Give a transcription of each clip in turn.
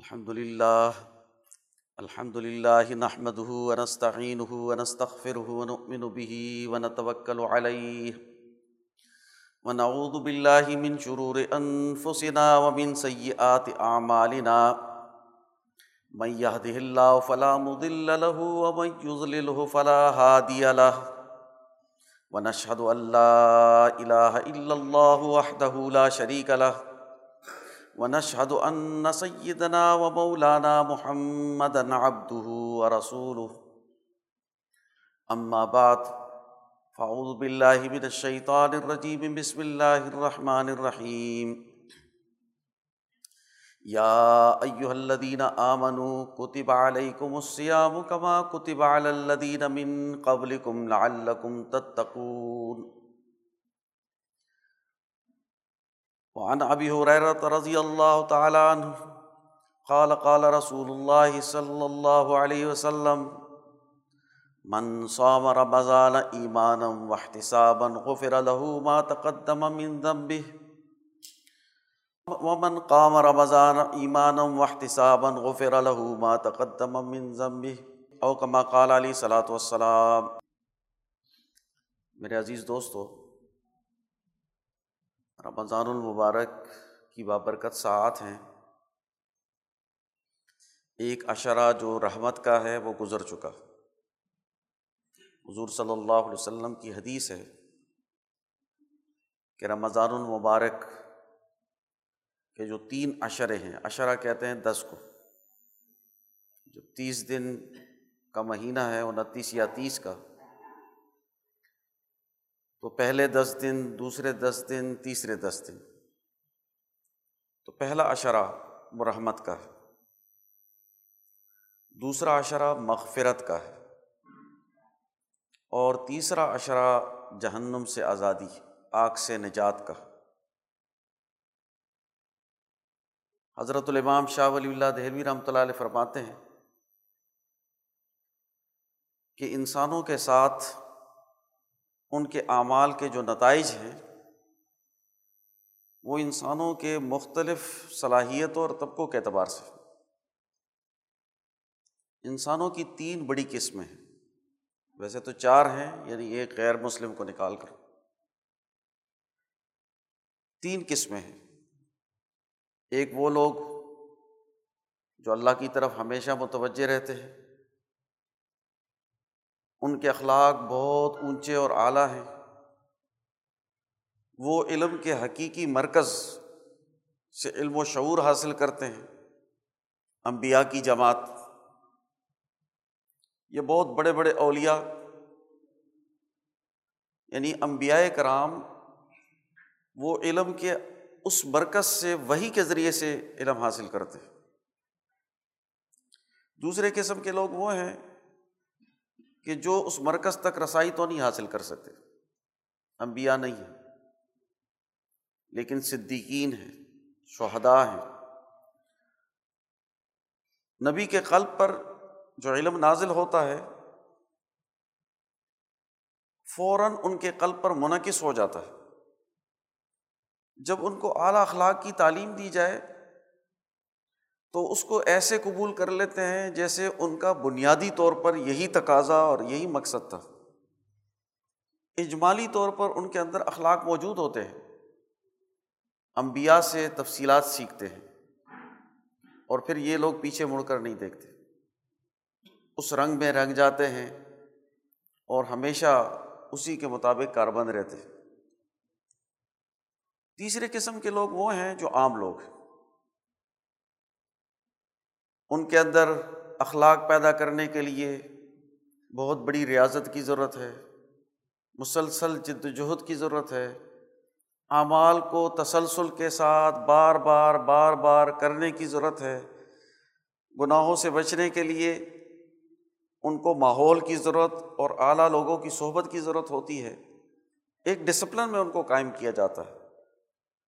الحمد لله الحمد لله نحمده ونستعينه ونستغفره ونؤمن به ونتوكل عليه. ونعوذ بالله من شرور أنفسنا ومن سيئات أعمالنا. من يهده الله فلا مضل له ومن يضلله فلا هادي له. ونشهد أن لا إله إلا الله وحده لا شريك له. ونشهد ان سيدنا ومولانا محمدا عبده ورسوله. اما بعد فاعوذ بالله من الشيطان الرجيم. بسم الله الرحمن الرحيم. يا ايها الذين امنوا كتب عليكم الصيام كما كتب على الذين من قبلكم لعلكم تتقون. وعن ابي هريره رضي الله تعالى عنه قال قال رسول الله صلى الله عليه وسلم، من صام رمضان ايمانا واحتسابا غفر له ما تقدم من ذنبه، ومن قام رمضان ايمانا واحتسابا غفر له ما تقدم من ذنبه، او كما قال عليه الصلاه والسلام۔ میرے عزیز دوستو رمضان المبارک کی بابرکت ساعت ہیں۔ ایک اشرا جو رحمت کا ہے وہ گزر چکا۔ حضور صلی اللہ علیہ وسلم کی حدیث ہے کہ رمضان المبارک کے جو تین اشرے ہیں اشرا کہتے ہیں دس کو۔ جو تیس دن کا مہینہ ہے، انتیس یا تیس کا تو پہلے دس دن، دوسرے دس دن، تیسرے دس دن۔ تو پہلا اشرا مرحمت کا ہے۔ دوسرا اشرا مغفرت کا ہے۔ اور تیسرا اشرا جہنم سے آزادی، آگ سے نجات کا۔ حضرت الامام شاہ ولی اللہ دہلوی رحمۃ اللہ علیہ فرماتے ہیں کہ انسانوں کے ساتھ ان کے اعمال کے جو نتائج ہیں، وہ انسانوں کے مختلف صلاحیتوں اور طبقوں کے اعتبار سے انسانوں کی تین بڑی قسمیں ہیں۔ ویسے تو چار ہیں یعنی ایک غیر مسلم کو نکال کر۔ تین قسمیں ہیں۔ ایک وہ لوگ جو اللہ کی طرف ہمیشہ متوجہ رہتے ہیں۔ ان کے اخلاق بہت اونچے اور اعلیٰ ہیں۔ وہ علم کے حقیقی مرکز سے علم و شعور حاصل کرتے ہیں۔ امبیا کی جماعت۔ یہ بہت بڑے بڑے اولیا یعنی امبیا کرام، وہ علم کے اس مرکز سے، وہی کے ذریعے سے علم حاصل کرتے ہیں۔ دوسرے قسم کے لوگ وہ ہیں کہ جو اس مرکز تک رسائی تو نہیں حاصل کر سکتے۔ امبیا نہیں ہیں، لیکن صدیقین ہیں شہدا ہیں۔ نبی کے قلب پر جو علم نازل ہوتا ہے، فوراً ان کے قلب پر منعقد ہو جاتا ہے۔ جب ان کو اعلیٰ اخلاق کی تعلیم دی جائے تو اس کو ایسے قبول کر لیتے ہیں جیسے ان کا بنیادی طور پر یہی تقاضا اور یہی مقصد تھا۔ اجمالی طور پر ان کے اندر اخلاق موجود ہوتے ہیں۔ امبیا سے تفصیلات سیکھتے ہیں اور پھر یہ لوگ پیچھے مڑ کر نہیں دیکھتے۔ اس رنگ میں رنگ جاتے ہیں اور ہمیشہ اسی کے مطابق کاربند رہتے ہیں۔ تیسرے قسم کے لوگ وہ ہیں جو عام لوگ ہیں۔ ان کے اندر اخلاق پیدا کرنے کے لیے بہت بڑی ریاضت کی ضرورت ہے، مسلسل جد وجہد کی ضرورت ہے۔ اعمال کو تسلسل کے ساتھ بار بار بار بار کرنے کی ضرورت ہے۔ گناہوں سے بچنے کے لیے ان کو ماحول کی ضرورت اور اعلیٰ لوگوں کی صحبت کی ضرورت ہوتی ہے۔ ایک ڈسپلن میں ان کو قائم کیا جاتا ہے۔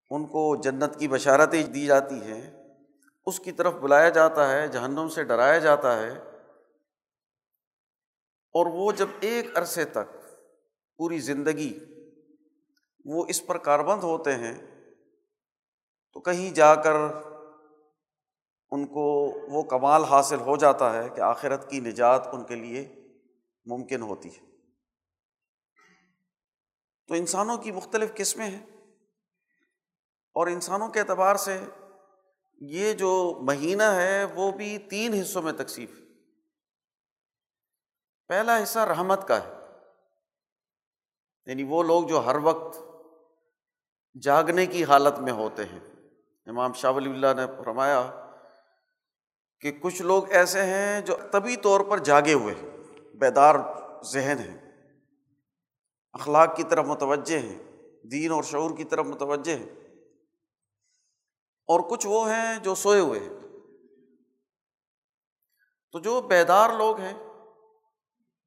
ان کو جنت کی بشارتیں دی جاتی ہیں۔ اس کی طرف بلایا جاتا ہے، جہنم سے ڈرایا جاتا ہے۔ اور وہ جب ایک عرصے تک پوری زندگی وہ اس پر کاربند ہوتے ہیں، تو کہیں جا کر ان کو وہ کمال حاصل ہو جاتا ہے کہ آخرت کی نجات ان کے لیے ممکن ہوتی ہے۔ تو انسانوں کی مختلف قسمیں ہیں۔ اور انسانوں کے اعتبار سے یہ جو مہینہ ہے وہ بھی تین حصوں میں تقسیم پہلا حصہ رحمت کا ہے۔ یعنی وہ لوگ جو ہر وقت جاگنے کی حالت میں ہوتے ہیں۔ امام شاہ ولی اللہ نے فرمایا کہ کچھ لوگ ایسے ہیں جو طبی طور پر جاگے ہوئے ہیں، بیدار ذہن ہیں، اخلاق کی طرف متوجہ ہیں، دین اور شعور کی طرف متوجہ ہیں۔ اور کچھ وہ ہیں جو سوئے ہوئے ہیں۔ تو جو بیدار لوگ ہیں،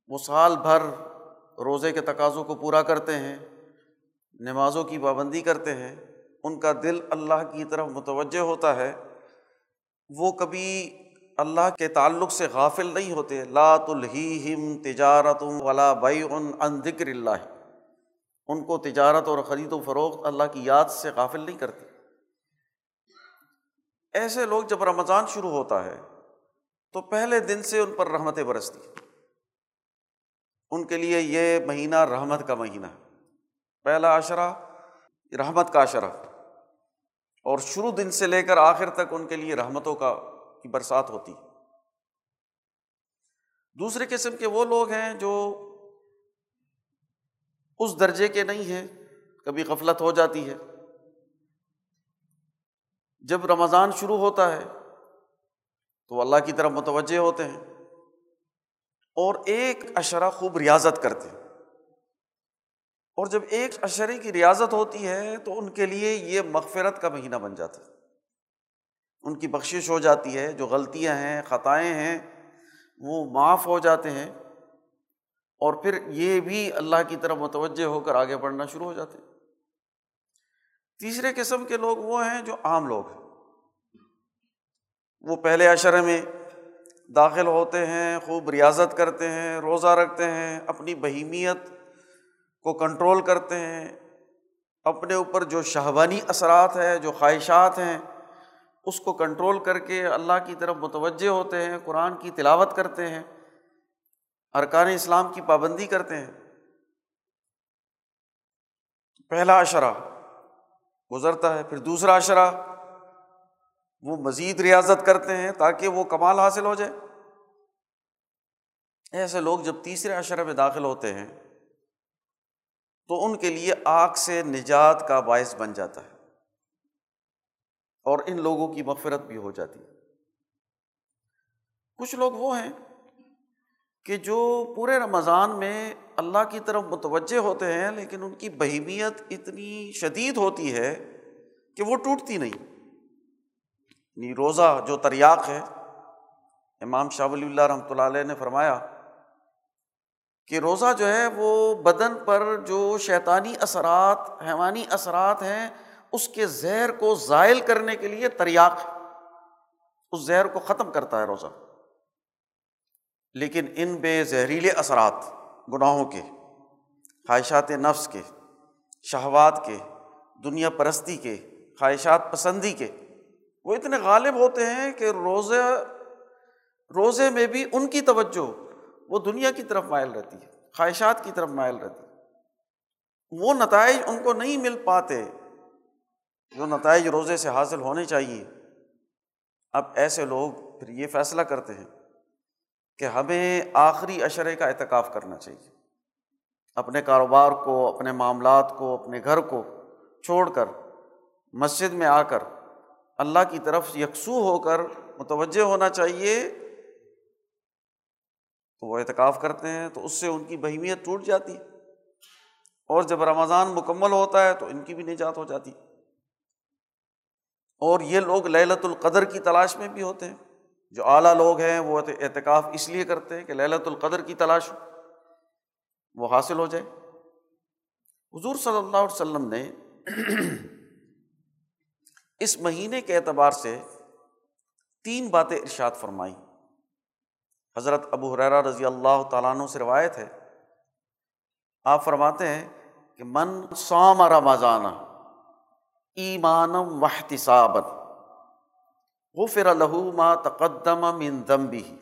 وہ سال بھر روزے کے تقاضوں کو پورا کرتے ہیں، نمازوں کی پابندی کرتے ہیں، ان کا دل اللہ کی طرف متوجہ ہوتا ہے۔ وہ کبھی اللہ کے تعلق سے غافل نہیں ہوتے۔ لات الہم تجارت ولا ان ذکر اللہ۔ ان کو تجارت اور خرید و فروخت اللہ کی یاد سے غافل نہیں کرتے۔ ایسے لوگ جب رمضان شروع ہوتا ہے، تو پہلے دن سے ان پر رحمتیں برستی۔ ان کے لیے یہ مہینہ رحمت کا مہینہ ہے۔ پہلا عشرہ، رحمت کا عشرہ۔ اور شروع دن سے لے کر آخر تک ان کے لیے رحمتوں کا کی برسات ہوتی۔ دوسرے قسم کے وہ لوگ ہیں جو اس درجے کے نہیں ہیں، کبھی غفلت ہو جاتی ہے۔ جب رمضان شروع ہوتا ہے تو اللہ کی طرف متوجہ ہوتے ہیں اور ایک اشرا خوب ریاضت کرتے ہیں۔ اور جب ایک اشرے کی ریاضت ہوتی ہے تو ان کے لیے یہ مغفرت کا مہینہ بن جاتا ہے۔ ان کی بخشش ہو جاتی ہے، جو غلطیاں ہیں، خطائیں ہیں، وہ معاف ہو جاتے ہیں اور پھر یہ بھی اللہ کی طرف متوجہ ہو کر آگے بڑھنا شروع ہو جاتے ہیں۔ تیسرے قسم کے لوگ وہ ہیں جو عام لوگ ہیں۔ وہ پہلے اشرے میں داخل ہوتے ہیں، خوب ریاضت کرتے ہیں، روزہ رکھتے ہیں، اپنی بہیمیت کو کنٹرول کرتے ہیں۔ اپنے اوپر جو شہبانی اثرات ہے جو خواہشات ہیں، اس کو کنٹرول کر کے اللہ کی طرف متوجہ ہوتے ہیں، قرآن کی تلاوت کرتے ہیں، ارکان اسلام کی پابندی کرتے ہیں۔ پہلا اشرا گزرتا ہے، پھر دوسرا اشرا وہ مزید ریاضت کرتے ہیں تاکہ وہ کمال حاصل ہو جائے۔ ایسے لوگ جب تیسرے اشرے میں داخل ہوتے ہیں، تو ان کے لیے آگ سے نجات کا باعث بن جاتا ہے۔ اور ان لوگوں کی مغفرت بھی ہو جاتی ہے۔ کچھ لوگ وہ ہیں کہ جو پورے رمضان میں اللہ کی طرف متوجہ ہوتے ہیں، لیکن ان کی بہیمیت اتنی شدید ہوتی ہے کہ وہ ٹوٹتی نہیں۔ یعنی روزہ جو تریاق ہے، امام شاہ ولی اللہ رحمۃ اللہ علیہ نے فرمایا کہ روزہ جو ہے وہ بدن پر جو شیطانی اثرات، حیوانی اثرات ہیں، اس کے زہر کو زائل کرنے کے لیے تریاق اس زہر کو ختم کرتا ہے روزہ۔ لیکن ان بے زہریلے اثرات، گناہوں کے، خواہشات نفس کے، شہوات کے، دنیا پرستی کے، خواہشات پسندی کے، وہ اتنے غالب ہوتے ہیں کہ روزے روزے میں بھی ان کی توجہ وہ دنیا کی طرف مائل رہتی ہے، خواہشات کی طرف مائل رہتی ہے۔ وہ نتائج ان کو نہیں مل پاتے جو نتائج روزے سے حاصل ہونے چاہیے۔ اب ایسے لوگ پھر یہ فیصلہ کرتے ہیں کہ ہمیں آخری اشرے کا اعتکاف کرنا چاہیے۔ اپنے کاروبار کو، اپنے معاملات کو، اپنے گھر کو چھوڑ کر، مسجد میں آ کر، اللہ کی طرف یکسو ہو کر متوجہ ہونا چاہیے۔ تو وہ اعتکاف کرتے ہیں تو اس سے ان کی بہیمیت ٹوٹ جاتی اور جب رمضان مکمل ہوتا ہے تو ان کی بھی نجات ہو جاتی اور یہ لوگ للت القدر کی تلاش میں بھی ہوتے ہیں۔ جو اعلیٰ لوگ ہیں وہ اعتکاف اس لیے کرتے ہیں کہ للت القدر کی تلاش وہ حاصل ہو جائے۔ حضور صلی اللہ علیہ وسلم نے اس مہینے کے اعتبار سے تین باتیں ارشاد فرمائی حضرت ابو حرا رضی اللہ تعالیٰ عنہ سے روایت ہے۔ آپ فرماتے ہیں کہ من سوم رمضان ایمانم وحت غفر الح ما تقدم من ذنبی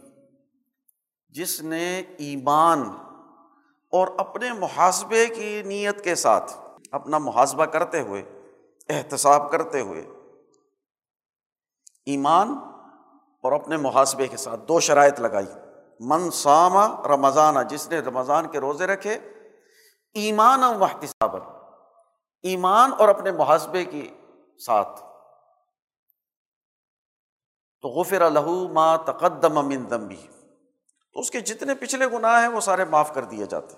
جس نے ایمان اور اپنے محاسبے کی نیت کے ساتھ اپنا محاسبہ کرتے ہوئے، احتساب کرتے ہوئے، ایمان اور اپنے محاسبے کے ساتھ دو شرائط لگائی۔ من سامہ رمضان، جس نے رمضان کے روزے رکھے ایمان و احتساب ایمان اور اپنے محاسبے کے ساتھ۔ تو غفر لہو ما تقدم من دمبی تو اس کے جتنے پچھلے گناہ ہیں وہ سارے معاف کر دیے جاتے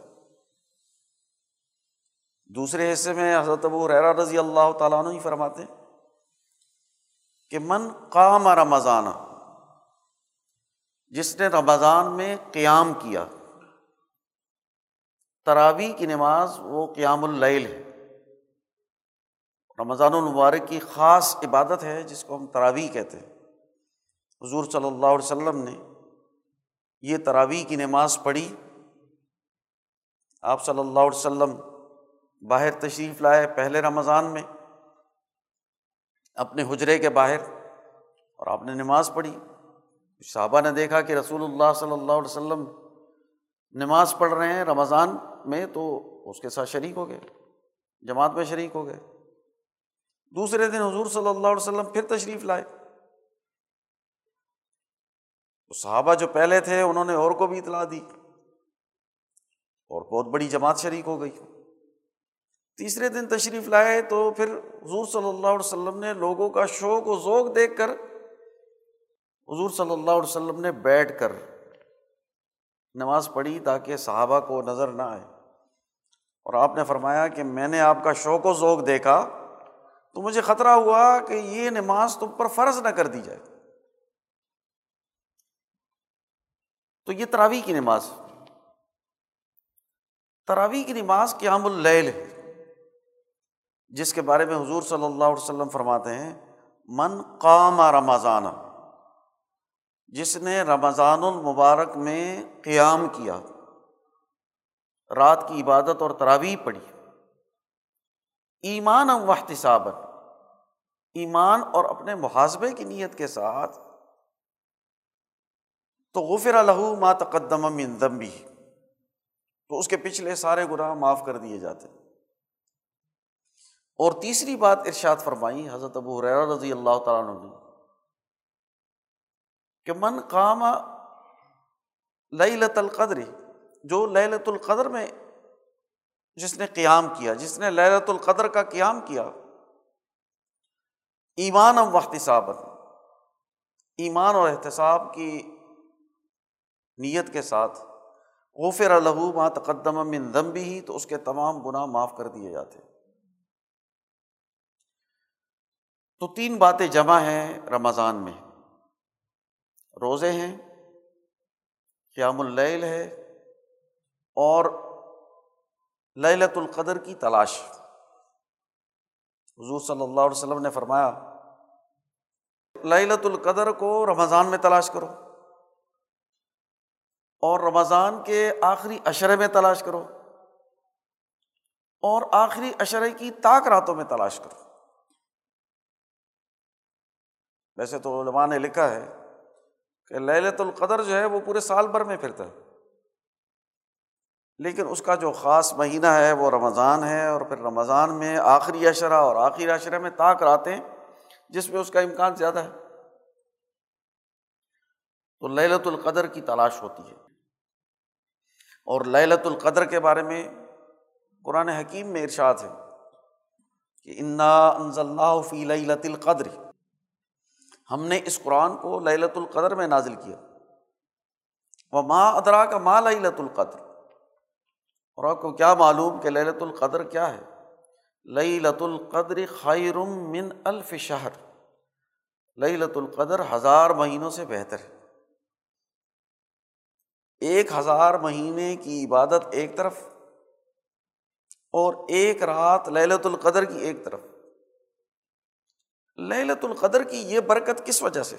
دوسرے حصے میں حضرت ابو ریرا رضی اللہ تعالیٰ عنہ ہی فرماتے کہ من قام رمضان، جس نے رمضان میں قیام کیا تراوی کی نماز وہ قیام اللیل ہے. رمضان المبارک کی خاص عبادت ہے جس کو ہم تراوی کہتے ہیں. حضور صلی اللہ علیہ وسلم نے یہ تراوی کی نماز پڑھی۔ آپ صلی اللہ علیہ وسلم باہر تشریف لائے پہلے رمضان میں، اپنے حجرے کے باہر، اور آپ نے نماز پڑھی۔ صحابہ نے دیکھا کہ رسول اللہ صلی اللہ علیہ وسلم نماز پڑھ رہے ہیں رمضان میں تو اس کے ساتھ شریک ہو گئے، جماعت میں شریک ہو گئے۔ دوسرے دن حضور صلی اللہ علیہ وسلم پھر تشریف لائے۔ صحابہ جو پہلے تھے، انہوں نے اور کو بھی اطلاع دی اور بہت بڑی جماعت شریک ہو گئی۔ تیسرے دن تشریف لائے تو پھر حضور صلی اللہ علیہ وسلم نے لوگوں کا شوق و ذوق دیکھ کر حضور صلی اللہ علیہ وسلم نے بیٹھ کر نماز پڑھی تاکہ صحابہ کو نظر نہ آئے۔ اور آپ نے فرمایا کہ میں نے آپ کا شوق و ذوق دیکھا تو مجھے خطرہ ہوا کہ یہ نماز تم پر فرض نہ کر دی جائے۔ تو یہ تراوی کی نماز۔ تراوی کی نماز قیام اللیل ہے، جس کے بارے میں حضور صلی اللہ علیہ وسلم فرماتے ہیں، من قام رمضان جس نے رمضان المبارک میں قیام کیا، رات کی عبادت اور تراویح پڑھی۔ ایمان و احتساب ایمان اور اپنے محاسبے کی نیت کے ساتھ تو غفر الح ما تقدم من ذنبی تو اس کے پچھلے سارے گناہ معاف کر دیے جاتے اور تیسری بات ارشاد فرمائی حضرت ابو رضی اللہ تعالیٰ عنہ نے، کہ من قام لت القدر، جو لت القدر میں جس نے قیام کیا، جس نے للت القدر کا قیام کیا ایمان ام احتساب ایمان اور احتساب کی نیت کے ساتھ۔ غفر الحو ما تقدم من ذنبی ہی تو اس کے تمام گناہ معاف کر دیے جاتے۔ تو تین باتیں جمع ہیں رمضان میں۔ روزے ہیں، قیام اللیل ہے، اور للت القدر کی تلاش۔ حضور صلی اللہ علیہ وسلم نے فرمایا للت القدر کو رمضان میں تلاش کرو۔ اور رمضان کے آخری اشرے میں تلاش کرو۔ اور آخری اشرے کی طاق راتوں میں تلاش کرو۔ ویسے تو علماء نے لکھا ہے کہ للت القدر جو ہے وہ پورے سال بھر میں پھرتا ہے۔ لیکن اس کا جو خاص مہینہ ہے وہ رمضان ہے اور پھر رمضان میں آخری اشرا اور آخری اشرے میں طاق راتیں جس میں اس کا امکان زیادہ ہے۔ تو للت القدر کی تلاش ہوتی ہے۔ اور للت القدر کے بارے میں قرآن حکیم میں ارشاد ہے کہ انا انضل فی لت القدر۔ ہم نے اس قرآن کو للت القدر میں نازل کیا۔ وہ ماں ادرا کا ماں لت القدر۔ اور آپ کو کیا معلوم کہ للت القدر کیا ہے؟ لئی لت القدر خیرم من الف شہر۔ لئی لت القدر ہزار مہینوں سے بہتر ہے۔ ایک ہزار مہینے کی عبادت ایک طرف اور ایک رات للت القدر کی ایک طرف۔ للت القدر کی یہ برکت کس وجہ سے؟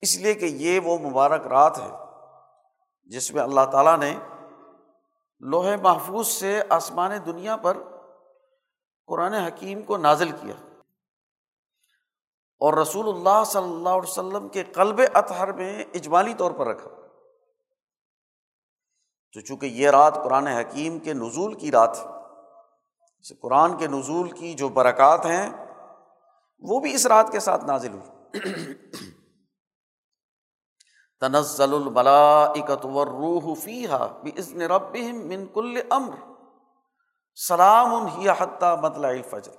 اس لیے کہ یہ وہ مبارک رات ہے جس میں اللہ تعالیٰ نے لوہے محفوظ سے آسمان دنیا پر قرآن حکیم کو نازل کیا۔ اور رسول اللہ صلی اللہ علیہ وسلم کے قلب اطہر میں اجمالی طور پر رکھا۔ تو چونکہ یہ رات قرآن حکیم کے نزول کی رات قرآن کے نزول کی جو برکات ہیں، وہ بھی اس رات کے ساتھ نازل ہوئی۔ تنزل الملائکت والروح فیہا بإذن ربہم من کل امر۔ سلام ہی حتی مطلع الفجر۔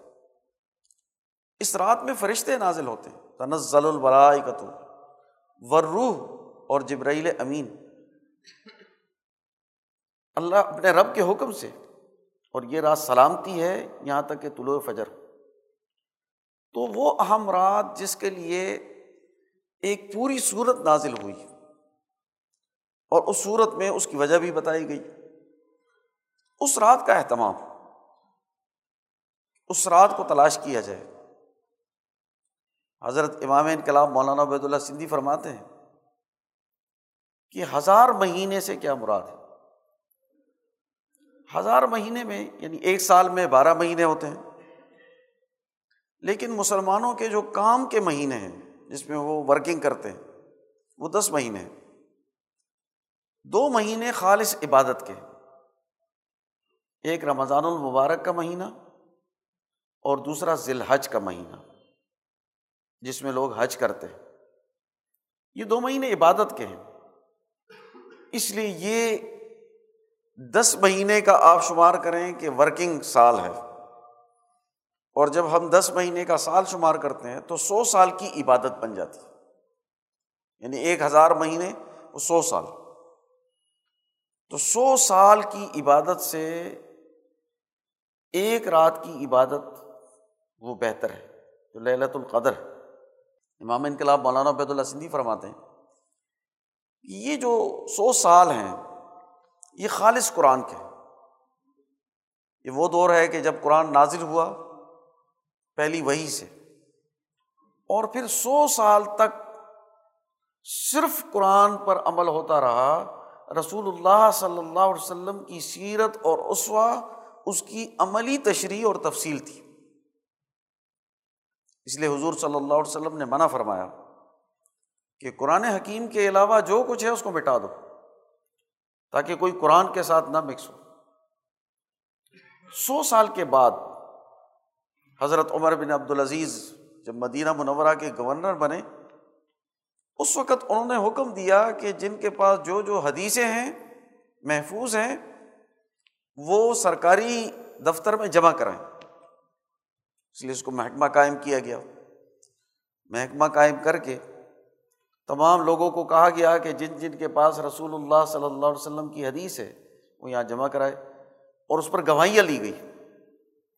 اس رات میں فرشتے نازل ہوتے ہیں۔ تنزل الملائکت والروح اور جبرائیل امین۔ اللہ اپنے رب کے حکم سے، اور یہ رات سلامتی ہے یہاں تک کہ طلوع فجر۔ تو وہ اہم رات جس کے لیے ایک پوری صورت نازل ہوئی۔ اور اس صورت میں اس کی وجہ بھی بتائی گئی۔ اس رات کا اہتمام، اس رات کو تلاش کیا جائے۔ حضرت امام انقلاب مولانا عبید اللہ سندھی فرماتے ہیں کہ ہزار مہینے سے کیا مراد ہے؟ ہزار مہینے میں یعنی ایک سال میں بارہ مہینے ہوتے ہیں۔ لیکن مسلمانوں کے جو کام کے مہینے ہیں، جس میں وہ ورکنگ کرتے ہیں، وہ دس مہینے ہیں۔ دو مہینے خالص عبادت کے۔ ایک رمضان المبارک کا مہینہ اور دوسرا ذی الحج کا مہینہ، جس میں لوگ حج کرتے ہیں۔ یہ دو مہینے عبادت کے ہیں۔ اس لیے یہ دس مہینے کا آپ شمار کریں کہ ورکنگ سال ہے۔ اور جب ہم دس مہینے کا سال شمار کرتے ہیں تو سو سال کی عبادت بن جاتی ہے۔ یعنی ایک ہزار مہینے وہ سو سال۔ تو سو سال کی عبادت سے ایک رات کی عبادت وہ بہتر ہے۔ جو للت القدر امام انقلاب مولانا عبید اللہ سندھی فرماتے ہیں یہ جو سو سال ہیں یہ خالص قرآن کے یہ وہ دور ہے کہ جب قرآن نازل ہوا، پہلی وہی سے۔ اور پھر سو سال تک صرف قرآن پر عمل ہوتا رہا۔ رسول اللہ صلی اللہ علیہ وسلم کی سیرت اور اسوا اس کی عملی تشریح اور تفصیل تھی۔ اس لیے حضور صلی اللہ علیہ وسلم نے منع فرمایا کہ قرآن حکیم کے علاوہ جو کچھ ہے اس کو مٹا دو۔ تاکہ کوئی قرآن کے ساتھ نہ مکس ہو۔ سو سال کے بعد حضرت عمر بن عبدالعزیز جب مدینہ منورہ کے گورنر بنے، اس وقت انہوں نے حکم دیا کہ جن کے پاس جو جو حدیثیں ہیں، محفوظ ہیں، وہ سرکاری دفتر میں جمع کرائیں۔ اس لیے اس کو محکمہ قائم کیا گیا۔ محکمہ قائم کر کے تمام لوگوں کو کہا گیا کہ جن جن کے پاس رسول اللہ صلی اللہ علیہ وسلم کی حدیث ہے، وہ یہاں جمع کرائے۔ اور اس پر گواہیاں لی گئی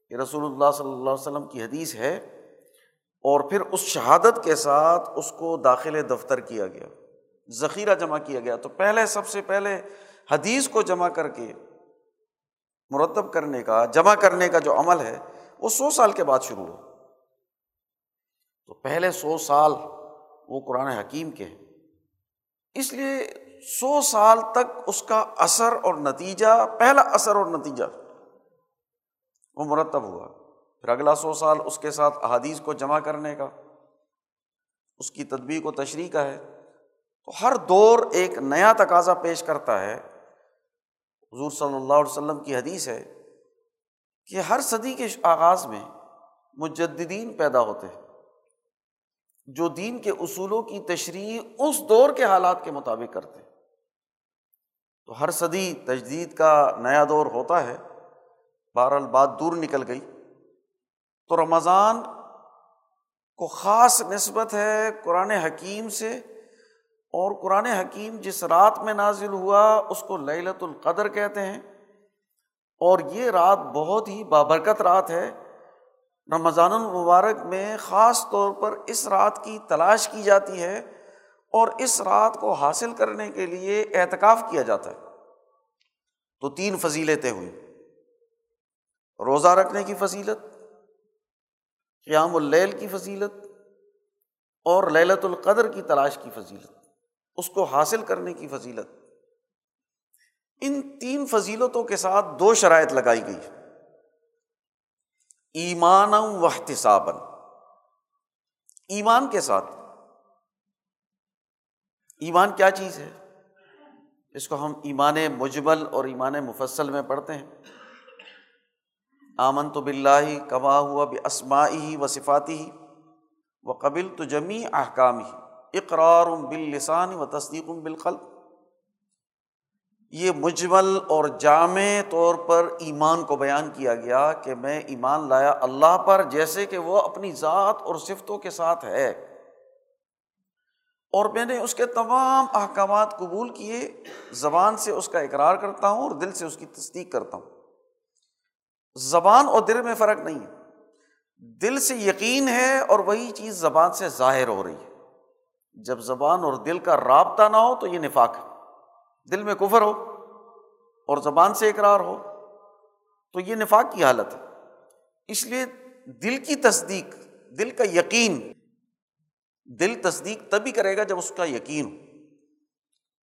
کہ رسول اللہ صلی اللہ علیہ وسلم کی حدیث ہے اور پھر اس شہادت کے ساتھ اس کو داخل دفتر کیا گیا، ذخیرہ جمع کیا گیا۔ تو پہلے، سب سے پہلے حدیث کو جمع کر کے مرتب کرنے کا، جمع کرنے کا جو عمل ہے، وہ سو سال کے بعد شروع ہو تو پہلے سو سال وہ قرآن حکیم کے ہیں۔ اس لیے سو سال تک اس کا اثر اور نتیجہ، پہلا اثر اور نتیجہ وہ مرتب ہوا۔ پھر اگلا سو سال اس کے ساتھ احادیث کو جمع کرنے کا، اس کی تدبیر و تشریح کا ہے۔ تو ہر دور ایک نیا تقاضا پیش کرتا ہے۔ حضور صلی اللہ علیہ وسلم کی حدیث ہے کہ ہر صدی کے آغاز میں مجدین پیدا ہوتے ہیں۔ جو دین کے اصولوں کی تشریح اس دور کے حالات کے مطابق کرتے تو ہر صدی تجدید کا نیا دور ہوتا ہے۔ بہرحال بات دور نکل گئی۔ تو رمضان کو خاص نسبت ہے قرآن حکیم سے اور قرآن حکیم جس رات میں نازل ہوا اس کو للت القدر کہتے ہیں۔ اور یہ رات بہت ہی بابرکت رات ہے۔ رمضان المبارک میں خاص طور پر اس رات کی تلاش کی جاتی ہے اور اس رات کو حاصل کرنے کے لیے اعتکاف کیا جاتا ہے۔ تو تین فضیلتیں ہوئیں۔ روزہ رکھنے کی فضیلت، قیام اللیل کی فضیلت اور للت القدر کی تلاش کی فضیلت۔ اس کو حاصل کرنے کی فضیلت۔ ان تین فضیلتوں کے ساتھ دو شرائط لگائی گئی۔ ایمان و ایمان کے ساتھ۔ ایمان کیا چیز ہے؟ اس کو ہم ایمان مجبل اور ایمان مفصل میں پڑھتے ہیں۔ آمن تو بلّہ کما ہوا بسماعی و صفاتی ہی و قبل تو جمی احکام ہی اقرار بال لسان و تصدیق بالقل یہ مجمل اور جامع طور پر ایمان کو بیان کیا گیا کہ میں ایمان لایا اللہ پر جیسے کہ وہ اپنی ذات اور صفتوں کے ساتھ ہے۔ اور میں نے اس کے تمام احکامات قبول کیے، زبان سے اس کا اقرار کرتا ہوں اور دل سے اس کی تصدیق کرتا ہوں۔ زبان اور دل میں فرق نہیں ہے۔ دل سے یقین ہے اور وہی چیز زبان سے ظاہر ہو رہی ہے۔ جب زبان اور دل کا رابطہ نہ ہو تو یہ نفاق ہے۔ دل میں کفر ہو اور زبان سے اقرار ہو، تو یہ نفاق کی حالت ہے۔ اس لیے دل کی تصدیق، دل کا یقین، دل تصدیق تبھی کرے گا جب اس کا یقین ہو۔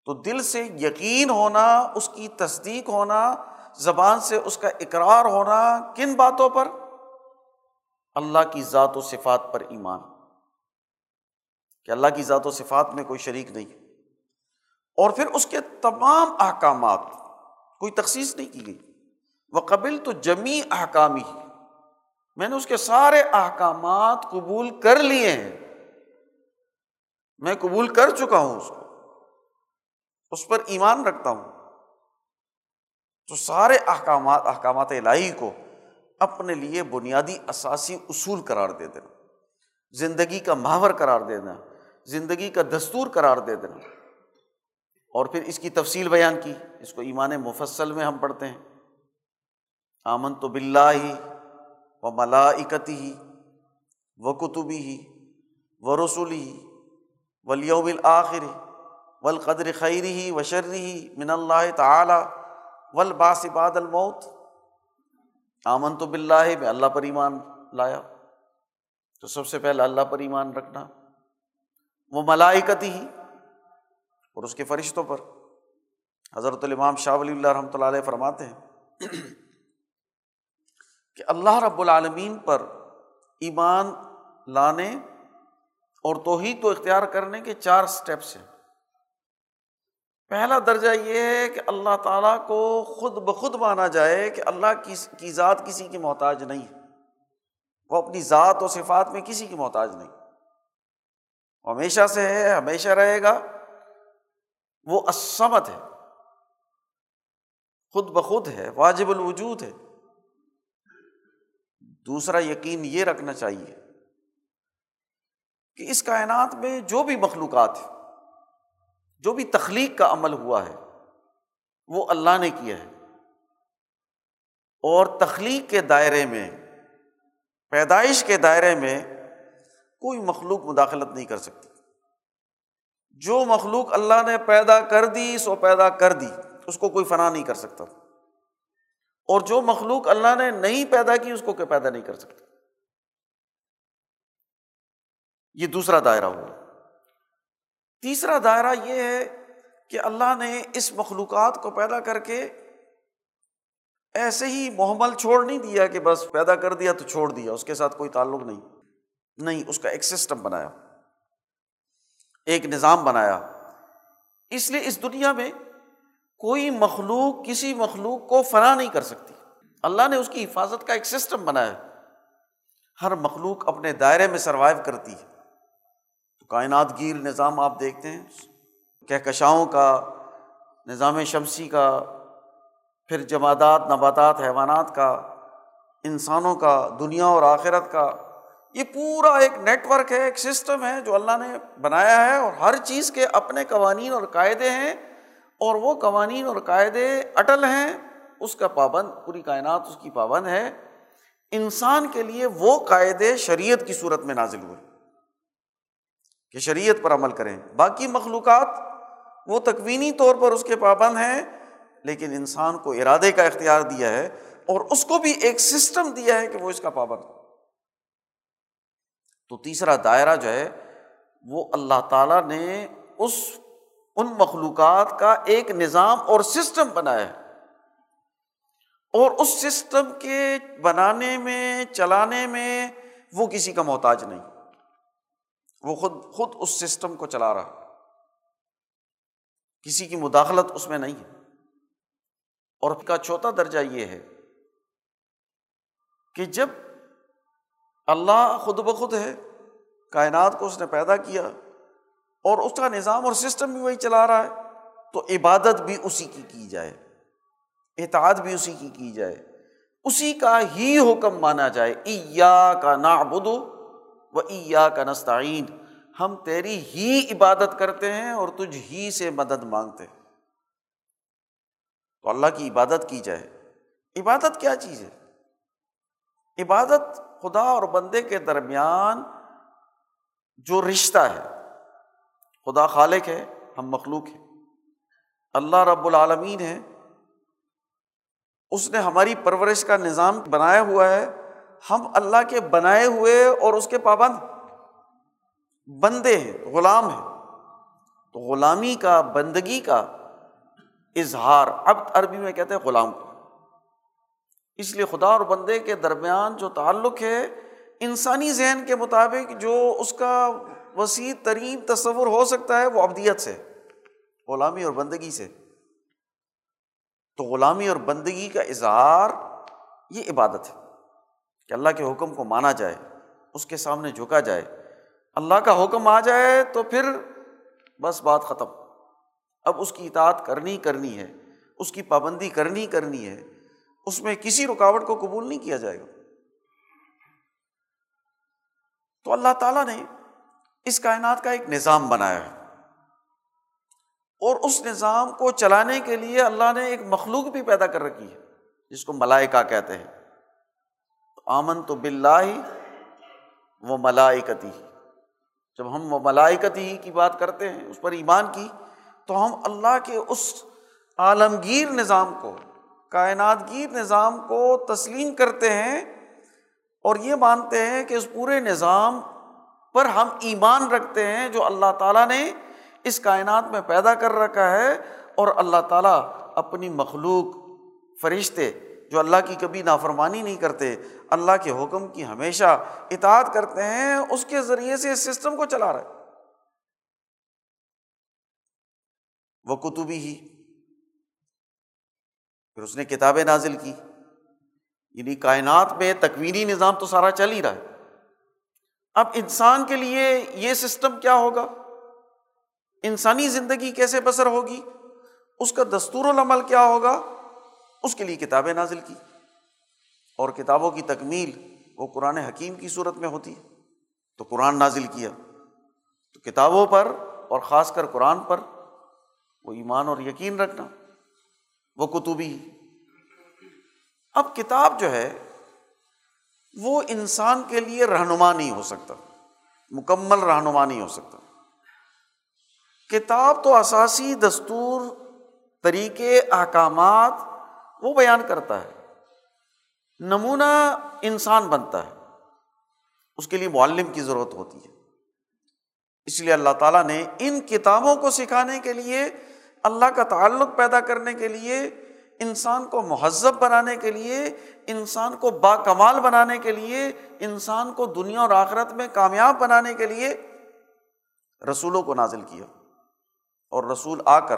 تو دل سے یقین ہونا، اس کی تصدیق ہونا، زبان سے اس کا اقرار ہونا کن باتوں پر؟ اللہ کی ذات و صفات پر ایمان۔ کہ اللہ کی ذات و صفات میں کوئی شریک نہیں۔ اور پھر اس کے تمام احکامات، کوئی تخصیص نہیں کی گئی۔ وہ قبل تو جمی احکامی میں نے اس کے سارے احکامات قبول کر لیے ہیں۔ میں قبول کر چکا ہوں اس کو۔ اس پر ایمان رکھتا ہوں۔ تو سارے احکامات احکامات الہی کو اپنے لیے بنیادی اثاثی اصول قرار دے دینا۔ زندگی کا ماہور قرار دے دینا۔ زندگی کا دستور قرار دے دینا۔ اور پھر اس کی تفصیل بیان کی۔ اس کو ایمان مفصل میں ہم پڑھتے ہیں۔ آمن تو بلّہ ہی و ملاکتی ہی و کتبی ہی و رسولی ہی ولیوم الآخر والقدر خیری ہی و شرری ہی من اللہ تعالی ولباس باد الموت۔ آمن تو بلّہ میں اللہ پر ایمان لایا۔ تو سب سے پہلے اللہ پر ایمان رکھنا۔ وہ ملائکتی ہی اور اس کے فرشتوں پر۔ حضرت الامام شاہ ولی اللہ رحمۃ اللہ علیہ فرماتے ہیں کہ اللہ رب العالمین پر ایمان لانے اور توحید تو اختیار کرنے کے چار اسٹیپس ہیں۔ پہلا درجہ یہ ہے کہ اللہ تعالیٰ کو خود بخود مانا جائے کہ اللہ کی ذات کسی کی محتاج نہیں ہے۔ وہ اپنی ذات و صفات میں کسی کی محتاج نہیں۔ ہمیشہ سے ہے، ہمیشہ رہے گا۔ وہ اسمت ہے۔ خود بخود ہے، واجب الوجود ہے۔ دوسرا یقین یہ رکھنا چاہیے کہ اس کائنات میں جو بھی مخلوقات ہے جو بھی تخلیق کا عمل ہوا ہے، وہ اللہ نے کیا ہے۔ اور تخلیق کے دائرے میں، پیدائش کے دائرے میں کوئی مخلوق مداخلت نہیں کر سکتی۔ جو مخلوق اللہ نے پیدا کر دی، سو پیدا کر دی۔ اس کو کوئی فنا نہیں کر سکتا۔ اور جو مخلوق اللہ نے نہیں پیدا کی، اس کو کوئی پیدا نہیں کر سکتا۔ یہ دوسرا دائرہ ہوا۔ تیسرا دائرہ یہ ہے کہ اللہ نے اس مخلوقات کو پیدا کر کے ایسے ہی محمل چھوڑ نہیں دیا کہ بس پیدا کر دیا تو چھوڑ دیا، اس کے ساتھ کوئی تعلق نہیں۔ نہیں، اس کا ایک سسٹم بنایا۔ ایک نظام بنایا۔ اس لیے اس دنیا میں کوئی مخلوق کسی مخلوق کو فنا نہیں کر سکتی۔ اللہ نے اس کی حفاظت کا ایک سسٹم بنایا۔ ہر مخلوق اپنے دائرے میں سروائو کرتی ہے۔ تو کائنات گیر نظام آپ دیکھتے ہیں، کہکشاؤں کا، نظام شمسی کا، پھر جمادات، نباتات، حیوانات کا، انسانوں کا، دنیا اور آخرت کا۔ یہ پورا ایک نیٹ ورک ہے، ایک سسٹم ہے جو اللہ نے بنایا ہے اور ہر چیز کے اپنے قوانین اور قاعدے ہیں اور وہ قوانین اور قاعدے اٹل ہیں، اس کا پابند، پوری کائنات اس کی پابند ہے۔ انسان کے لیے وہ قاعدے شریعت کی صورت میں نازل ہوئے کہ شریعت پر عمل کریں۔ باقی مخلوقات وہ تکوینی طور پر اس کے پابند ہیں، لیکن انسان کو ارادے کا اختیار دیا ہے اور اس کو بھی ایک سسٹم دیا ہے کہ وہ اس کا پابند تو تیسرا دائرہ جو ہے، وہ اللہ تعالیٰ نے اس ان مخلوقات کا ایک نظام اور سسٹم بنایا ہے۔ اور اس سسٹم کے بنانے میں، چلانے میں وہ کسی کا محتاج نہیں۔ وہ خود خود اس سسٹم کو چلا رہا۔ کسی کی مداخلت اس میں نہیں ہے۔ اور کا چوتھا درجہ یہ ہے کہ جب اللہ خود بخود ہے، کائنات کو اس نے پیدا کیا اور اس کا نظام اور سسٹم بھی وہی چلا رہا ہے۔ تو عبادت بھی اسی کی کی جائے اعتعاد بھی اسی کی کی جائے۔ اسی کا ہی حکم مانا جائے ایا کا نا بدو و ایا کا نستعین۔ ہم تیری ہی عبادت کرتے ہیں اور تجھ ہی سے مدد مانگتے ہیں۔ تو اللہ کی عبادت کی جائے۔ عبادت کیا چیز ہے؟ عبادت خدا اور بندے کے درمیان جو رشتہ ہے، خدا خالق ہے، ہم مخلوق ہیں۔ اللہ رب العالمین ہے اس نے ہماری پرورش کا نظام بنایا ہوا ہے۔ ہم اللہ کے بنائے ہوئے اور اس کے پابند بندے ہیں، غلام ہیں۔ تو غلامی کا، بندگی کا اظہار اب عربی میں کہتے ہیں غلام کو۔ اس لیے خدا اور بندے کے درمیان جو تعلق ہے، انسانی ذہن کے مطابق جو اس کا وسیع ترین تصور ہو سکتا ہے، وہ ابدیت سے، غلامی اور بندگی سے۔ تو غلامی اور بندگی کا اظہار، یہ عبادت ہے کہ اللہ کے حکم کو مانا جائے، اس کے سامنے جھکا جائے۔ اللہ کا حکم آ جائے تو پھر بس بات ختم۔ اب اس کی اطاعت کرنی کرنی ہے، اس کی پابندی کرنی کرنی ہے۔ اس میں کسی رکاوٹ کو قبول نہیں کیا جائے گا۔ تو اللہ تعالیٰ نے اس کائنات کا ایک نظام بنایا ہے۔ اور اس نظام کو چلانے کے لیے اللہ نے ایک مخلوق بھی پیدا کر رکھی ہے، جس کو ملائکہ کہتے ہیں۔ آمن تو بلّہ وہ ملائکتی۔ جب ہم وہ ملائکتی کی بات کرتے ہیں، اس پر ایمان کی، تو ہم اللہ کے اس عالمگیر نظام کو کائنات گیر نظام کو تسلیم کرتے ہیں اور یہ مانتے ہیں کہ اس پورے نظام پر ہم ایمان رکھتے ہیں جو اللہ تعالیٰ نے اس کائنات میں پیدا کر رکھا ہے اور اللہ تعالیٰ اپنی مخلوق فرشتے جو اللہ کی کبھی نافرمانی نہیں کرتے، اللہ کے حکم کی ہمیشہ اطاعت کرتے ہیں، اس کے ذریعے سے اس سسٹم کو چلا رہے وہ کتبی ہی پھر اس نے کتابیں نازل کی۔ یعنی کائنات میں تکوینی نظام تو سارا چل ہی رہا ہے۔ اب انسان کے لیے یہ سسٹم کیا ہوگا؟ انسانی زندگی کیسے بسر ہوگی؟ اس کا دستور العمل کیا ہوگا؟ اس کے لیے کتابیں نازل کی۔ اور کتابوں کی تکمیل وہ قرآن حکیم کی صورت میں ہوتی ہے۔ تو قرآن نازل کیا۔ تو کتابوں پر اور خاص کر قرآن پر وہ ایمان اور یقین رکھنا۔ وہ کتبی۔ اب کتاب جو ہے، وہ انسان کے لیے رہنما نہیں ہو سکتا، مکمل رہنما نہیں ہو سکتا۔ کتاب تو اساسی دستور، طریقے، احکامات، وہ بیان کرتا ہے۔ نمونہ انسان بنتا ہے۔ اس کے لیے معلم کی ضرورت ہوتی ہے۔ اس لیے اللہ تعالیٰ نے ان کتابوں کو سکھانے کے لیے اللہ کا تعلق پیدا کرنے کے لیے، انسان کو مہذب بنانے کے لیے، انسان کو با کمال بنانے کے لیے، انسان کو دنیا اور آخرت میں کامیاب بنانے کے لیے رسولوں کو نازل کیا۔ اور رسول آ کر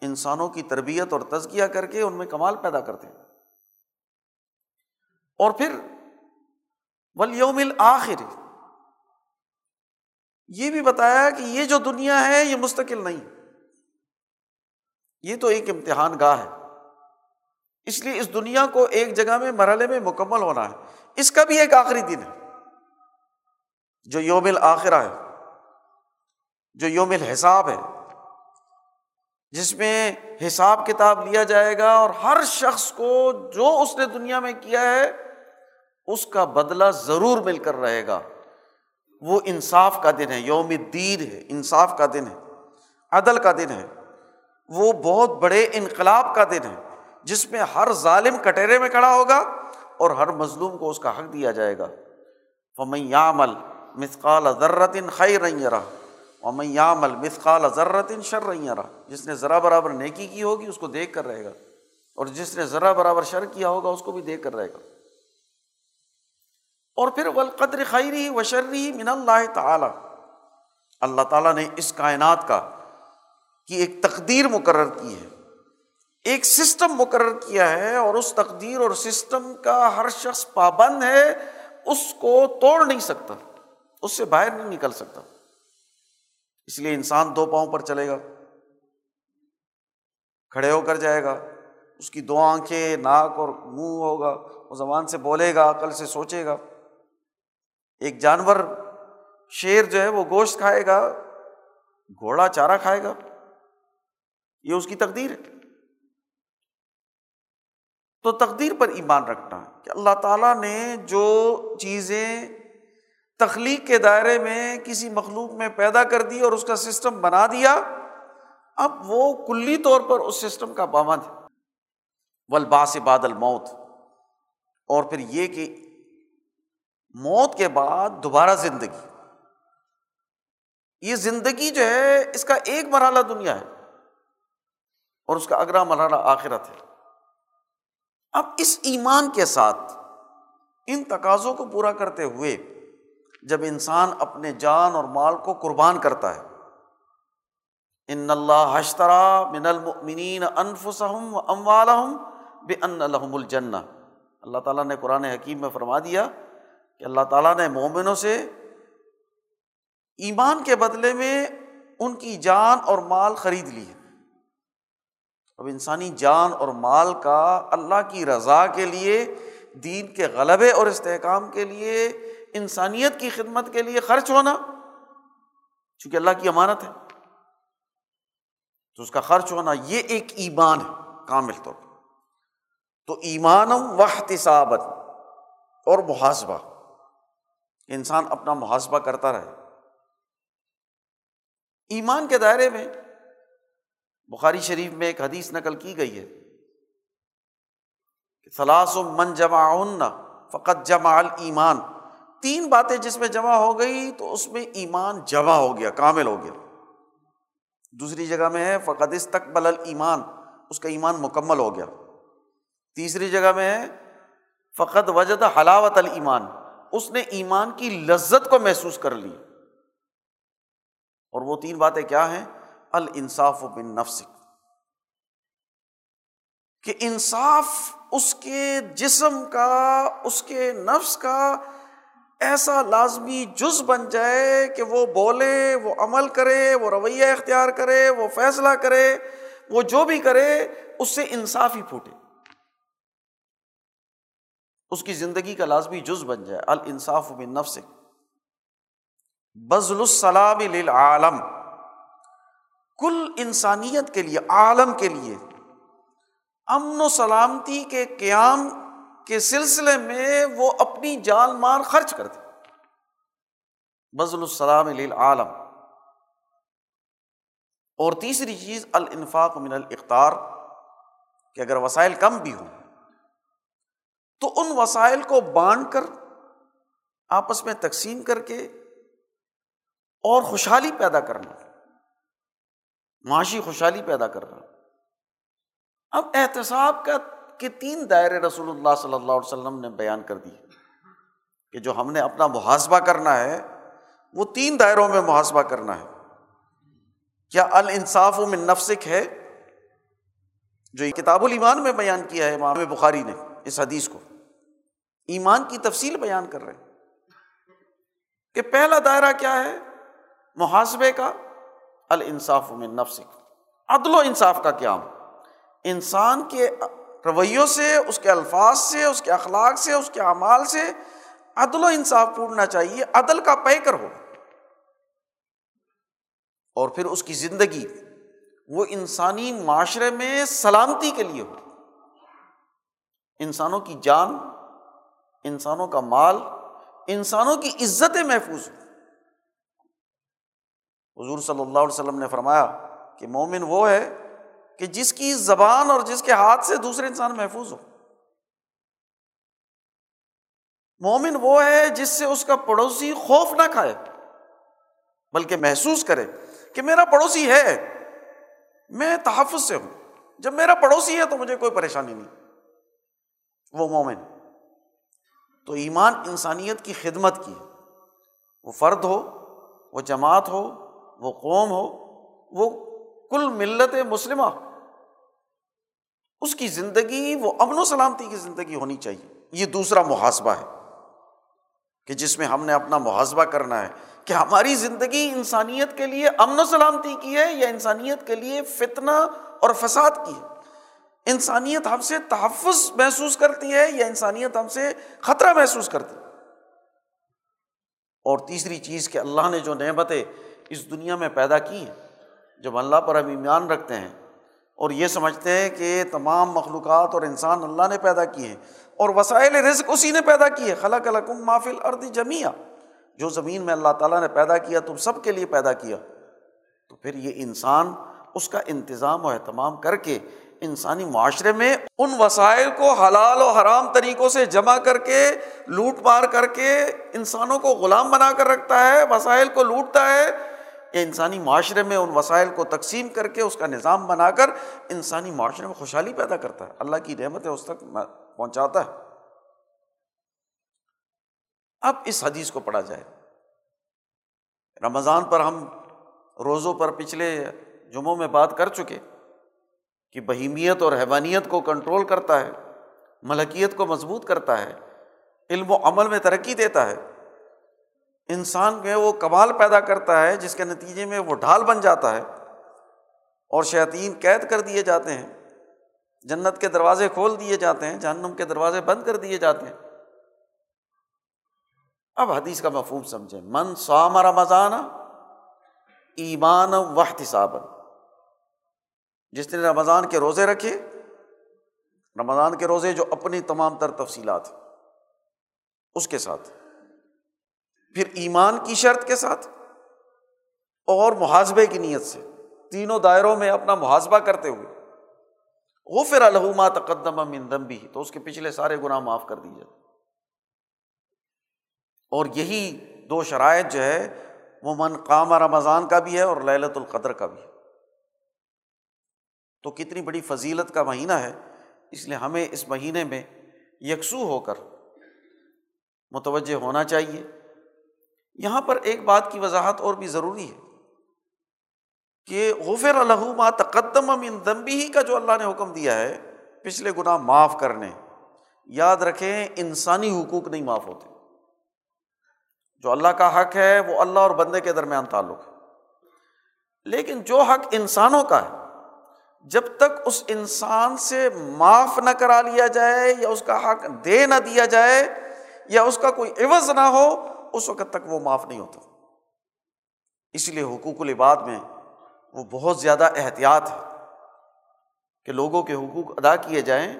انسانوں کی تربیت اور تزکیہ کر کے ان میں کمال پیدا کرتے ہیں۔ اور پھر ولیوم آخر یہ بھی بتایا کہ یہ جو دنیا ہے، یہ مستقل نہیں۔ یہ تو ایک امتحان گاہ ہے۔ اس لیے اس دنیا کو ایک جگہ میں مرحلے میں مکمل ہونا ہے۔ اس کا بھی ایک آخری دن ہے۔ جو یوم الآخرہ ہے۔ جو یوم الحساب ہے۔ جس میں حساب کتاب لیا جائے گا اور ہر شخص کو جو اس نے دنیا میں کیا ہے، اس کا بدلہ ضرور مل کر رہے گا۔ وہ انصاف کا دن ہے، یوم دین ہے۔ انصاف کا دن ہے۔ عدل کا دن ہے۔ وہ بہت بڑے انقلاب کا دن ہے، جس میں ہر ظالم کٹہرے میں کھڑا ہوگا اور ہر مظلوم کو اس کا حق دیا جائے گا۔ فمیامل مسقال ذرتن خی رہی رہا ومیامل مسقال ذرتن شر رہی رہا جس نے ذرا برابر نیکی کی ہوگی، اس کو دیکھ کر رہے گا۔ اور جس نے ذرا برابر شر کیا ہوگا، اس کو بھی دیکھ کر رہے گا۔ اور پھر ولقدر خیری و شرری من اللہ تعالی اللہ تعالیٰ نے اس کائنات کا کی ایک تقدیر مقرر کی ہے۔ ایک سسٹم مقرر کیا ہے اور اس تقدیر اور سسٹم کا ہر شخص پابند ہے، اس کو توڑ نہیں سکتا، اس سے باہر نہیں نکل سکتا۔ اس لیے انسان دو پاؤں پر چلے گا، کھڑے ہو کر جائے گا، اس کی دو آنکھیں، ناک اور منہ ہوگا، وہ زبان سے بولے گا، عقل سے سوچے گا۔ ایک جانور شیر جو ہے وہ گوشت کھائے گا، گھوڑا چارہ کھائے گا۔ یہ اس کی تقدیر ہے۔ تو تقدیر پر ایمان رکھنا، کہ اللہ تعالیٰ نے جو چیزیں تخلیق کے دائرے میں کسی مخلوق میں پیدا کر دی اور اس کا سسٹم بنا دیا، اب وہ کلی طور پر اس سسٹم کا پابند ہے۔ ولباس بادل موت اور پھر یہ کہ موت کے بعد دوبارہ زندگی۔ یہ زندگی جو ہے، اس کا ایک مرحلہ دنیا ہے۔ اور اس کا اگلا مرحلہ آخرت ہے۔ اب اس ایمان کے ساتھ ان تقاضوں کو پورا کرتے ہوئے جب انسان اپنے جان اور مال کو قربان کرتا ہے، ان اللہ حشترا من المؤمنین انفسہم و اموالہم بے ان الحم الجن اللہ تعالیٰ نے قرآن حکیم میں فرما دیا کہ اللہ تعالیٰ نے مومنوں سے ایمان کے بدلے میں ان کی جان اور مال خرید لی ہے۔ اب انسانی جان اور مال کا اللہ کی رضا کے لیے، دین کے غلبے اور استحکام کے لیے، انسانیت کی خدمت کے لیے خرچ ہونا چونکہ اللہ کی امانت ہے۔ تو اس کا خرچ ہونا یہ ایک ایمان ہے، کامل طور پر۔ تو ایمان و اور محاسبہ۔ انسان اپنا محاسبہ کرتا رہے۔ ایمان کے دائرے میں بخاری شریف میں ایک حدیث نقل کی گئی ہے کہ و من جمع فقط جمع ایمان تین باتیں جس میں جمع ہو گئی تو اس میں ایمان جمع ہو گیا، کامل ہو گیا۔ دوسری جگہ میں ہے، فقط استقبل ایمان اس کا ایمان مکمل ہو گیا۔ تیسری جگہ میں ہے، فقط وجد حلاوت المان اس نے ایمان کی لذت کو محسوس کر لی۔ اور وہ تین باتیں کیا ہیں؟ الانصاف بن نفس کہ انصاف اس کے جسم کا، اس کے نفس کا ایسا لازمی جز بن جائے کہ وہ بولے، وہ عمل کرے، وہ رویہ اختیار کرے، وہ فیصلہ کرے، وہ جو بھی کرے، اس سے انصاف ہی پھوٹے۔ اس کی زندگی کا لازمی جز بن جائے۔ الانصاف بن نفس بزل السلام للعالم۔ کل انسانیت کے لیے، عالم کے لیے۔ امن و سلامتی کے قیام کے سلسلے میں وہ اپنی جان مال خرچ کرتے۔ بزل السلام عالم اور تیسری چیز، الانفاق من الاختار کہ اگر وسائل کم بھی ہوں، تو ان وسائل کو بانٹ کر، آپس میں تقسیم کر کے اور خوشحالی پیدا کرنا۔ معاشی خوشحالی پیدا کرنا اب احتساب کا کہ تین دائرے رسول اللہ صلی اللہ علیہ وسلم نے بیان کر دی کہ جو ہم نے اپنا محاسبہ کرنا ہے، وہ تین دائروں میں محاسبہ کرنا ہے۔ کیا الانصاف میں نفسک ہے؟ جو کتاب الایمان میں بیان کیا ہے، امام بخاری نے اس حدیث کو۔ ایمان کی تفصیل بیان کر رہے ہیں کہ پہلا دائرہ کیا ہے؟ محاسبے کا۔ الانصاف میں نفسک۔ عدل و انصاف کا قیام۔ انسان کے رویوں سے، اس کے الفاظ سے، اس کے اخلاق سے، اس کے اعمال سے عدل و انصاف پورنا چاہیے۔ عدل کا پیکر ہو اور پھر اس کی زندگی، وہ انسانی معاشرے میں سلامتی کے لیے ہو۔ انسانوں کی جان، انسانوں کا مال، انسانوں کی عزتیں محفوظ ہو حضور صلی اللہ علیہ وسلم نے فرمایا کہ مومن وہ ہے کہ جس کی زبان اور جس کے ہاتھ سے دوسرے انسان محفوظ ہو۔ مومن وہ ہے جس سے اس کا پڑوسی خوف نہ کھائے، بلکہ محسوس کرے کہ میرا پڑوسی ہے، میں تحفظ سے ہوں۔ جب میرا پڑوسی ہے تو مجھے کوئی پریشانی نہیں۔ وہ مومن۔ تو ایمان انسانیت کی خدمت کی وہ فرد ہو، وہ جماعت ہو وہ قوم ہو، وہ کل ملت مسلمہ۔ اس کی زندگی، وہ امن و سلامتی کی زندگی ہونی چاہیے۔ یہ دوسرا محاسبہ ہے کہ جس میں ہم نے اپنا محاسبہ کرنا ہے کہ ہماری زندگی انسانیت کے لیے امن و سلامتی کی ہے یا انسانیت کے لیے فتنہ اور فساد کی ہے۔ انسانیت ہم سے تحفظ محسوس کرتی ہے یا انسانیت ہم سے خطرہ محسوس کرتی ہے۔ اور تیسری چیز کہ اللہ نے جو نعمتیں اس دنیا میں پیدا کی ہیں، جب اللہ پر ہم ایمان رکھتے ہیں اور یہ سمجھتے ہیں کہ تمام مخلوقات اور انسان اللہ نے پیدا کیے ہیں اور وسائل رزق اسی نے پیدا کی ہے خلا کلکم محفل ارد جمیا جو زمین میں اللہ تعالیٰ نے پیدا کیا، تم سب کے لیے پیدا کیا۔ تو پھر یہ انسان اس کا انتظام و اہتمام کر کے انسانی معاشرے میں ان وسائل کو حلال و حرام طریقوں سے جمع کر کے، لوٹ مار کر کے انسانوں کو غلام بنا کر رکھتا ہے، وسائل کو لوٹتا ہے۔ یا انسانی معاشرے میں ان وسائل کو تقسیم کر کے اس کا نظام بنا کر انسانی معاشرے میں خوشحالی پیدا کرتا ہے۔ اللہ کی نعمت اس تک پہنچاتا ہے۔ اب اس حدیث کو پڑھا جائے۔ رمضان پر ہم روزوں پر پچھلے جمعوں میں بات کر چکے کہ بہیمیت اور حیوانیت کو کنٹرول کرتا ہے، ملکیت کو مضبوط کرتا ہے، علم و عمل میں ترقی دیتا ہے۔ انسان میں وہ کمال پیدا کرتا ہے، جس کے نتیجے میں وہ ڈھال بن جاتا ہے اور شاطین قید کر دیے جاتے ہیں۔ جنت کے دروازے کھول دیے جاتے ہیں، جہنم کے دروازے بند کر دیے جاتے ہیں۔ اب حدیث کا مفہوم سمجھیں۔ من سوام رمضان ایمان وحت جس نے رمضان کے روزے رکھے، رمضان کے روزے جو اپنی تمام تر تفصیلات اس کے ساتھ۔ پھر ایمان کی شرط کے ساتھ اور محاذبے کی نیت سے تینوں دائروں میں اپنا محاذبہ کرتے ہوئے۔ وہ پھر الحما تقدم مندم بھی تو اس کے پچھلے سارے گناہ معاف کر دیجیے اور یہی دو شرائط جو ہے، وہ من قام رمضان کا بھی ہے اور للت القدر کا بھی ہے۔ تو کتنی بڑی فضیلت کا مہینہ ہے، اس لیے ہمیں اس مہینے میں یکسو ہو کر متوجہ ہونا چاہیے۔ یہاں پر ایک بات کی وضاحت اور بھی ضروری ہے کہ غفر الحما تقدم من دمبی ہی کا جو اللہ نے حکم دیا ہے، پچھلے گناہ معاف کرنے۔ یاد رکھیں، انسانی حقوق نہیں معاف ہوتے۔ جو اللہ کا حق ہے، وہ اللہ اور بندے کے درمیان تعلق ہے۔ لیکن جو حق انسانوں کا ہے، جب تک اس انسان سے معاف نہ کرا لیا جائے، یا اس کا حق دے نہ دیا جائے، یا اس کا کوئی عوض نہ ہو اس وقت تک وہ معاف نہیں ہوتا۔ اس لیے حقوق العباد میں وہ بہت زیادہ احتیاط ہے کہ لوگوں کے حقوق ادا کیے جائیں۔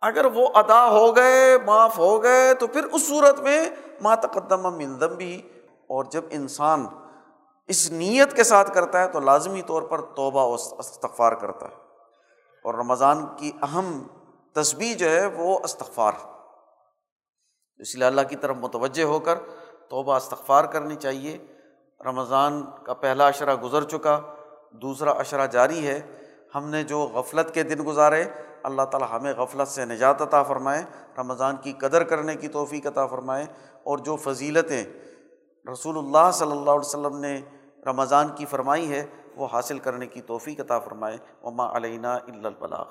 اگر وہ ادا ہو گئے، معاف ہو گئے، تو پھر اس صورت میں ماں تقدم مندم بھی اور جب انسان اس نیت کے ساتھ کرتا ہے، تو لازمی طور پر توبہ و استغفار کرتا ہے۔ اور رمضان کی اہم تصویر جو ہے، وہ استغفار ہے۔ اس لیے اللہ کی طرف متوجہ ہو کر توبہ استغفار کرنی چاہیے۔ رمضان کا پہلا اشرہ گزر چکا، دوسرا اشرہ جاری ہے۔ ہم نے جو غفلت کے دن گزارے، اللہ تعالیٰ ہمیں غفلت سے نجات عطا فرمائے، رمضان کی قدر کرنے کی توفیق عطا فرمائے۔ اور جو فضیلتیں رسول اللہ صلی اللہ علیہ وسلم نے رمضان کی فرمائی ہے، وہ حاصل کرنے کی توفیق عطا فرمائے۔ وما علینہ البلاغ۔